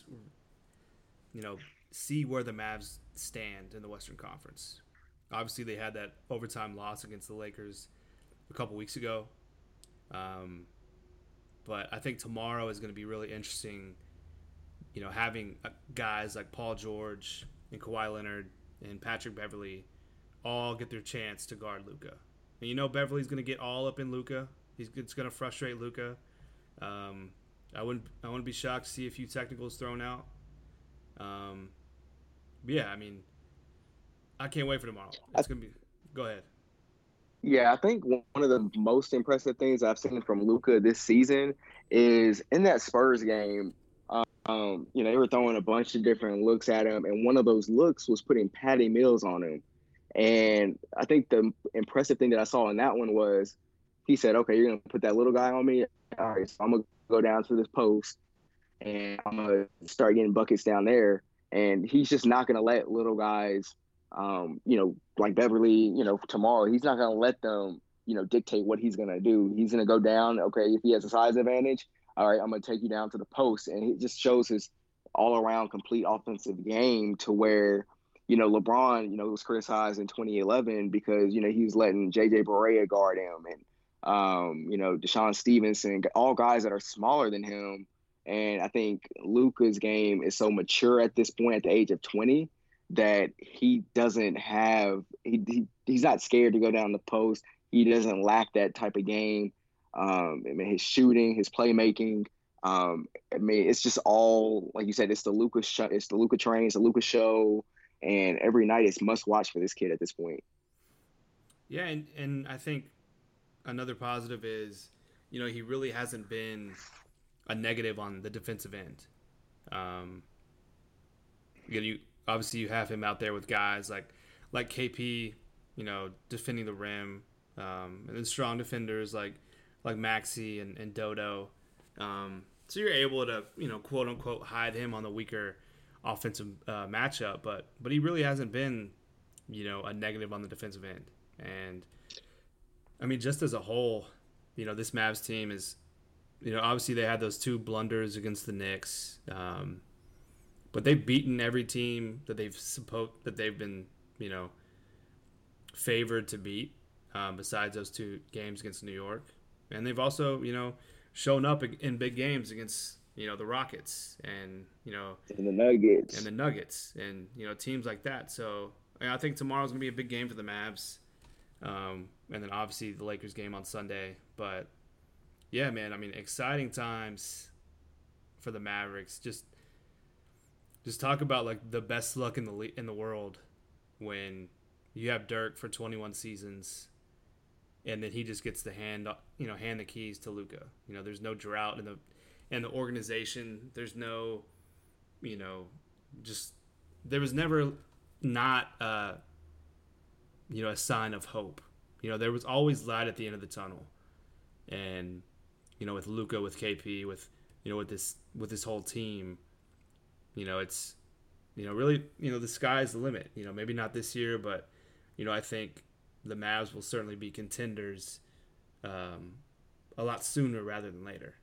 you know see where the Mavs stand in the Western Conference. Obviously, they had that overtime loss against the Lakers a couple weeks ago. Um, but I think tomorrow is going to be really interesting. You know, having uh, guys like Paul George and Kawhi Leonard and Patrick Beverley all get their chance to guard Luka. And you know Beverley's going to get all up in Luka. He's it's going to frustrate Luka. Um, I wouldn't I wouldn't be shocked to see a few technicals thrown out. Um, yeah, I mean, I can't wait for tomorrow. It's gonna be. Go ahead. Yeah, I think one of the most impressive things I've seen from Luka this season is in that Spurs game. Um, you know, they were throwing a bunch of different looks at him, and one of those looks was putting Patty Mills on him. And I think the impressive thing that I saw in that one was he said, "Okay, you're gonna put that little guy on me. All right, so I'm gonna go down to this post, and I'm gonna start getting buckets down there." And he's just not gonna let little guys um, you know, like Beverley, you know, tomorrow, he's not to let them, you know, dictate what he's to do. He's to go down. Okay, if he has a size advantage, all right, I'm going to take you down to the post, and it just shows his all-around complete offensive game to where, you know, LeBron, you know, was criticized in 2011 because you know he was letting JJ Barea guard him, and um, you know, DeShawn Stevenson, all guys that are smaller than him. And I think Luka's game is so mature at this point at the age of 20 that he doesn't have he, he he's not scared to go down the post. He doesn't lack that type of game. Um, I mean, his shooting, his playmaking. Um, I mean, it's just all like you said. It's the Luka's. Show, it's the Luka train. It's the Luka show, and every night it's must watch for this kid at this point. Yeah, and and I think another positive is, you know, he really hasn't been a negative on the defensive end. Um, you, know, you obviously you have him out there with guys like like KP, you know, defending the rim, um, and then strong defenders like like Maxi and, and Dodo. Um, so you're able to you know quote unquote hide him on the weaker offensive uh, matchup, but but he really hasn't been you know a negative on the defensive end. And I mean, just as a whole, you know, this Mavs team is, you know, obviously they had those two blunders against the Knicks. Um, but they've beaten every team that they've supposed that they've been you know favored to beat um, besides those two games against New York and they've also you know shown up in big games against you know the Rockets and you know and the Nuggets and the Nuggets and you know teams like that so I think tomorrow's gonna be a big game for the Mavs Um, and then obviously the Lakers game on Sunday. But yeah, man, I mean, exciting times for the Mavericks. Just just talk about like the best luck in the le- in the world when you have Dirk for 21 seasons and then he just gets to hand you know hand the keys to Luka. You know, there's no drought in the in the organization. There's no you know just there was never not uh you know a sign of hope. You know, there was always light at the end of the tunnel. And you know, with Luka, with KP, with you know, with this with this whole team, you know, it's you know, really, you know, the sky's the limit. You know, maybe not this year, but you know, I think the Mavs will certainly be contenders um, a lot sooner rather than later.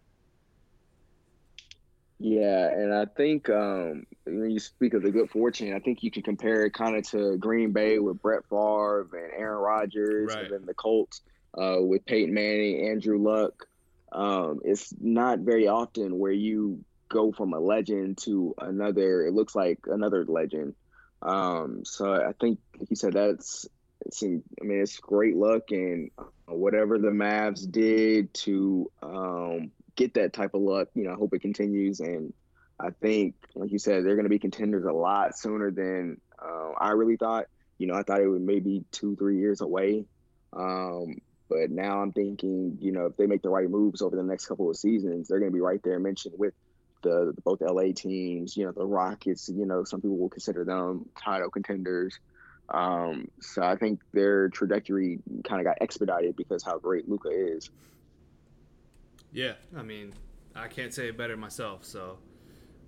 Yeah, and I think um, when you speak of the good fortune, I think you can compare it kind of to Green Bay with Brett Favre and Aaron Rodgers, right. and then the Colts uh, with Peyton Manning, Andrew Luck. Um, it's not very often where you go from a legend to another. It looks like another legend. Um, so I think, like you said, that's it's. I mean, it's great luck, and uh, whatever the Mavs did to um, get that type of luck, you know, I hope it continues. And I think, like you said, they're going to be contenders a lot sooner than uh, I really thought. You know, I thought it would maybe two, three years away. Um, but now I'm thinking, you know, if they make the right moves over the next couple of seasons, they're going to be right there mentioned with the both LA teams. You know, the Rockets. You know, some people will consider them title contenders. Um, so I think their trajectory kind of got expedited because how great Luka is. Yeah, I mean, I can't say it better myself. So,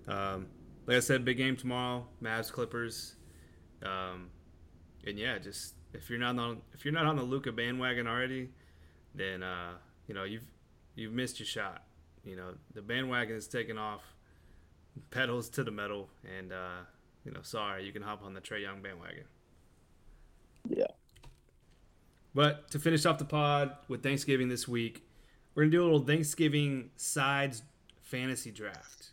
um, like I said, big game tomorrow, Mavs Clippers, um, and yeah, just if you're not on if you're not on the Luka bandwagon already, then uh, you know you've you've missed your shot. You know the bandwagon is taking off, pedals to the metal, and uh, you know sorry, you can hop on the Trae Young bandwagon. Yeah. But to finish off the pod with Thanksgiving this week, we're gonna do a little Thanksgiving sides fantasy draft.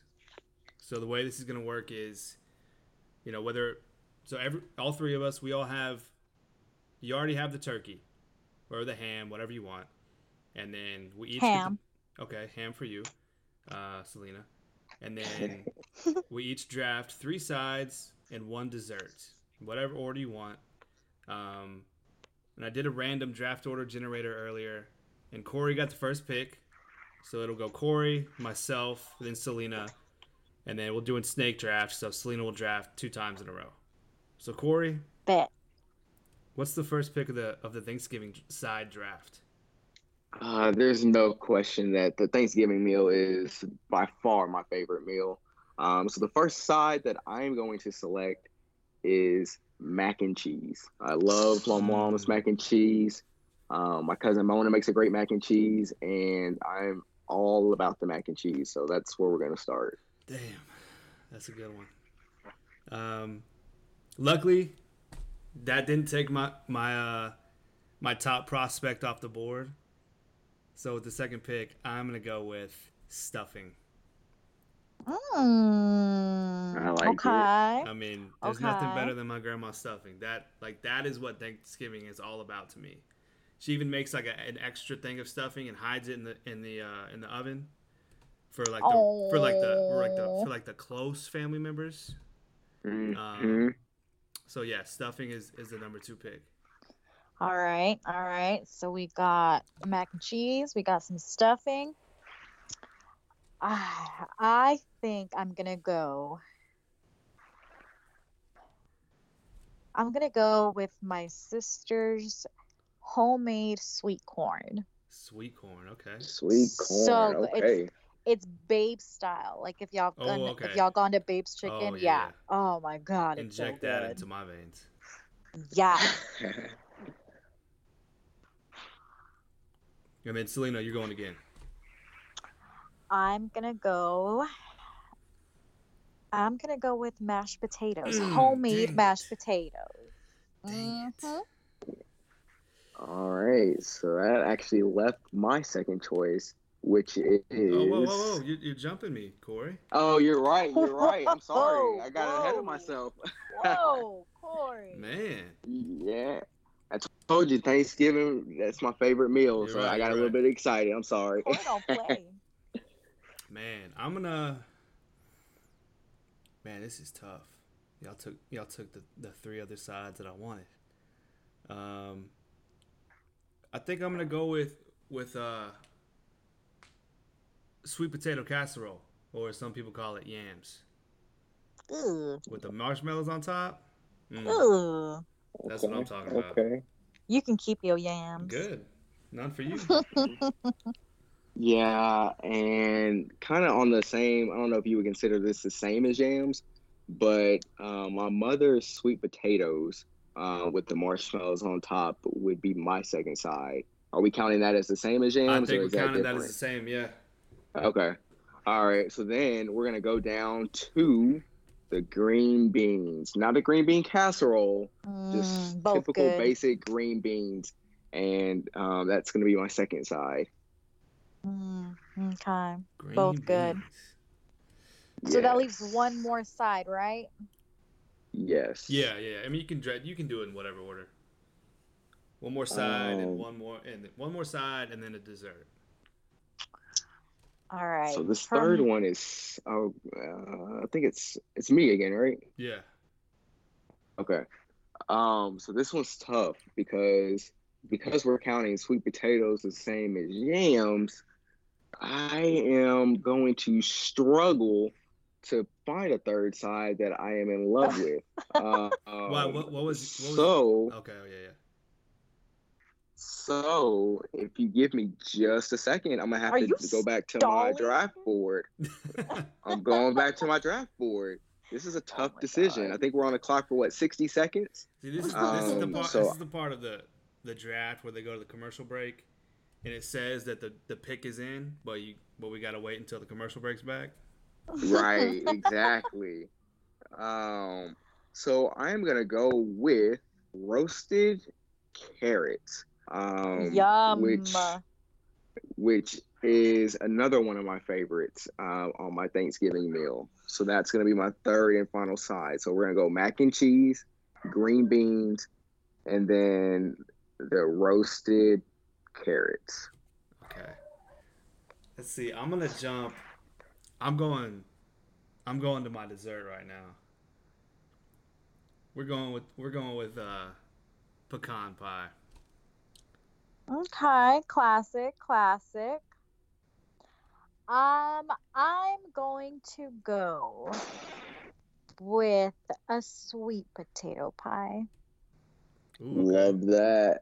So the way this is gonna work is, you know, whether so every all three of us, we all have you already have the turkey or the ham, whatever you want, and then we each ham. The, okay, ham for you, uh, Selena, and then we each draft three sides and one dessert, whatever order you want. Um, and I did a random draft order generator earlier, and Corey got the first pick, so it'll go Corey, myself, then Selena, and then we'll do a snake draft. So Selena will draft two times in a row. So Corey, bet. What's the first pick of the of the Thanksgiving side draft? Uh, there's no question that the Thanksgiving meal is by far my favorite meal. Um, so the first side that I'm going to select is mac and cheese. I love Mom's mm. mac and cheese. Um, my cousin Mona makes a great mac and cheese, and I'm all about the mac and cheese. So that's where we're gonna start. Damn, that's a good one. Um, luckily, that didn't take my my uh my top prospect off the board. So with the second pick, I'm gonna go with stuffing. Mm, I like okay. It. I mean, there's okay. nothing better than my grandma's stuffing. That like that is what Thanksgiving is all about to me. She even makes like a, an extra thing of stuffing and hides it in the in the uh, in the oven for like the oh. for like the for like the for like the close family members. Mm-hmm. Um, so yeah, stuffing is is the number two pick. All right, all right. So we got mac and cheese. We got some stuffing. Ah, I think I'm gonna go. I'm gonna go with my sister's homemade sweet corn. Sweet corn, okay. Sweet corn, so okay. It's, it's Babe style. Like if y'all oh, okay. if y'all gone to Babe's Chicken, oh, yeah. yeah. Oh my god, inject so that into my veins. Yeah. and then Selena, you're going again. I'm gonna go. I'm gonna go with mashed potatoes, mm, homemade mashed potatoes. Mm-hmm. All right, so that actually left my second choice which is. Oh, whoa, whoa, whoa! You, you're jumping me, Corey. Oh, you're right. You're right. I'm sorry. I got whoa. ahead of myself. whoa, Corey. Man. Yeah. I told you Thanksgiving. That's my favorite meal, You're so right, I got a you're little right. bit excited. I'm sorry. Corn don't play. Man, I'm gonna. Man, this is tough. Y'all took y'all took the, the three other sides that I wanted. Um, I think I'm gonna go with with uh, sweet potato casserole, or some people call it yams, Ugh. with the marshmallows on top. Mm, Ugh. That's what I'm talking about. Okay. You can keep your yams. good. None for you. Yeah, and kind of on the same. I don't know if you would consider this the same as yams, but uh, my mother's sweet potatoes uh, with the marshmallows on top would be my second side. Are we counting that as the same as jams? I yams, think we're is that counting that as the same. Yeah. Okay. All right. So then we're gonna go down to the green beans. Not the green bean casserole, just Mm, both typical good. basic green beans, and um, that's gonna be my second side. Mm, okay. Green Both good. beans. So that leaves one more side, right? Yes. Yeah, yeah. I mean, you can dread. You can do it in whatever order. One more side and Um, one more and one more side and then a dessert. All right. So this From- third one is oh, uh, I think it's it's me again, right? Yeah. Okay. Um, so this one's tough because because we're counting sweet potatoes the same as yams, I am going to struggle to find a third side that I am in love with. Uh, Why, um, what- what was- what was- so Okay. Oh, yeah, yeah. so if you give me just a second, I'm gonna have Are to you go back to my draft board. I'm going back to my draft board. This is a tough my decision. God. I think we're on the clock for what 60 seconds. See, this is this is the Um, part. so- this is the part of the the draft where they go to the commercial break, and it says that the the pick is in, but you but we gotta wait until the commercial breaks back. Right, exactly. Um, so I'm gonna go with roasted carrots. Um, Yum. Which, which is another one of my favorites uh, on my Thanksgiving meal. So that's gonna be my third and final side. So we're gonna go mac and cheese, green beans, and then the roasted carrots. Okay. Let's see. I'm gonna jump. I'm going. I'm going to my dessert right now. We're going with we're going with uh, pecan pie. Okay, classic, classic. Um, I'm going to go with a sweet potato pie. Ooh, okay. Love that.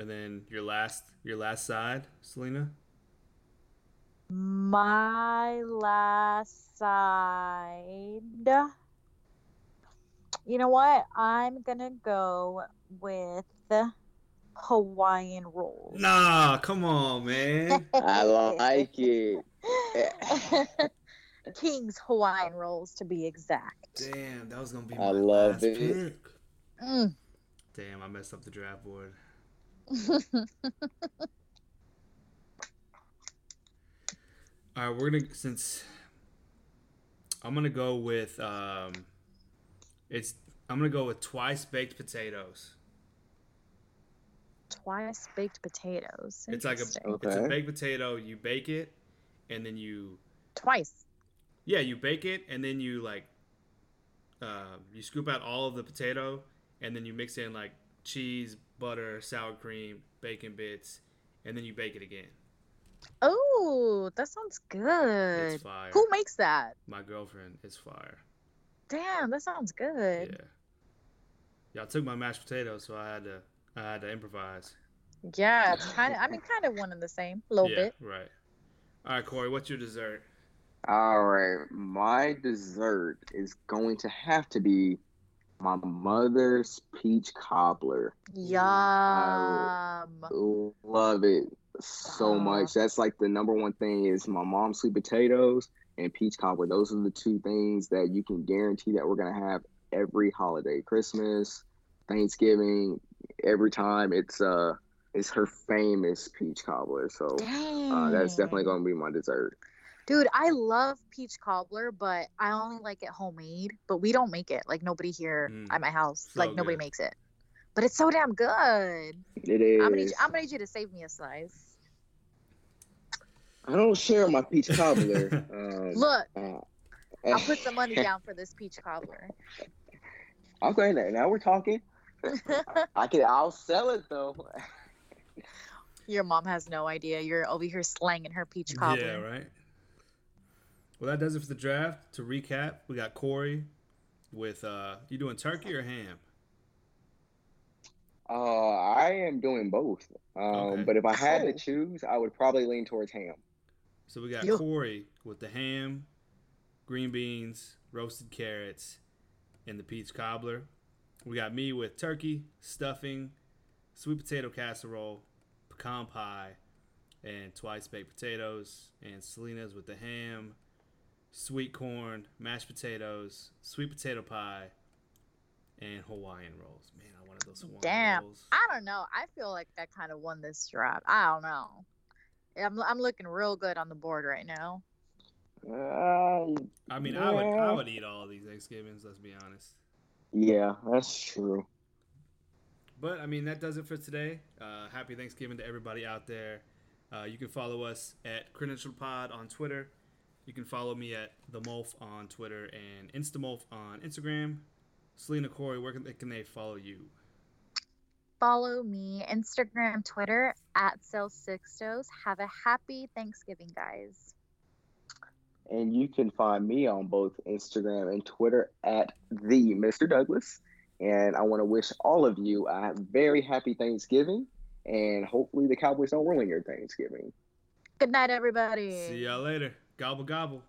And then your last your last side, Selena. My last side. You know what? I'm gonna go with Hawaiian rolls. Nah, come on, man. I like it. King's Hawaiian rolls to be exact. Damn, that was gonna be I my love last it. pick. Mm. Damn, I messed up the draft board. All right, we're gonna since I'm gonna go with um, it's I'm gonna go with twice baked potatoes. Twice baked potatoes. It's like a Interesting. it's a baked potato. You bake it, and then you twice. yeah you bake it, and then you like uh, you scoop out all of the potato, and then you mix in like cheese, butter, sour cream, bacon bits, and then you bake it again. Oh, that sounds good. It's fire. Who makes that? My girlfriend is fire. Damn, that sounds good. Yeah. Y'all took my mashed potatoes, so I had to I had to improvise. Yeah, it's kind of. I mean, kind of one and the same, a little yeah, bit. right. All right, Corey, what's your dessert? All right, my dessert is going to have to be my mother's peach cobbler. Yum. Love it so much. That's like the number one thing is my mom's sweet potatoes and peach cobbler. Those are the two things that you can guarantee that we're gonna have every holiday, Christmas, Thanksgiving, every time. It's uh, it's her famous peach cobbler. So uh, that's definitely gonna be my dessert. Dude, I love peach cobbler, but I only like it homemade. But we don't make it. Like nobody here Mm. at my house. So like nobody good. makes it. but it's so damn good. It is. I'm gonna, need you, I'm gonna need you to save me a slice. I don't share my peach cobbler. um, Look, uh, I'll put some money down for this peach cobbler. Okay, now, now we're talking. I can. I'll sell it though. Your mom has no idea. You're over here slanging her peach cobbler. Yeah, right. Well, that does it for the draft. To recap, we got Corey with uh, you doing turkey or ham? Uh, I am doing both. Um, Okay. but if I had to choose, I would probably lean towards ham. So we got Yo. Corey with the ham, green beans, roasted carrots, and the peach cobbler. We got me with turkey, stuffing, sweet potato casserole, pecan pie, and twice baked potatoes. And Selena's with the ham, sweet corn, mashed potatoes, sweet potato pie, and Hawaiian rolls. Man, I wanted those Hawaiian Damn. rolls. I don't know. I feel like I kind of won this draft. I don't know. I'm, I'm looking real good on the board right now. Uh, I mean, I would I would eat all these Thanksgivings. Let's be honest. yeah, that's true. But I mean, that does it for today. Uh, happy Thanksgiving to everybody out there. Uh, you can follow us at Credential Pod on Twitter. You can follow me at the Molf on Twitter and Instamolf on Instagram. Selena Corey, where can they, can they follow you? Follow me Instagram, Twitter at Sixtos. Have a happy Thanksgiving, guys. And you can find me on both Instagram and Twitter at the Mr. Douglas. And I want to wish all of you a very happy Thanksgiving. And hopefully the Cowboys don't ruin your Thanksgiving. Good night, everybody. See y'all later. Gobble gobble.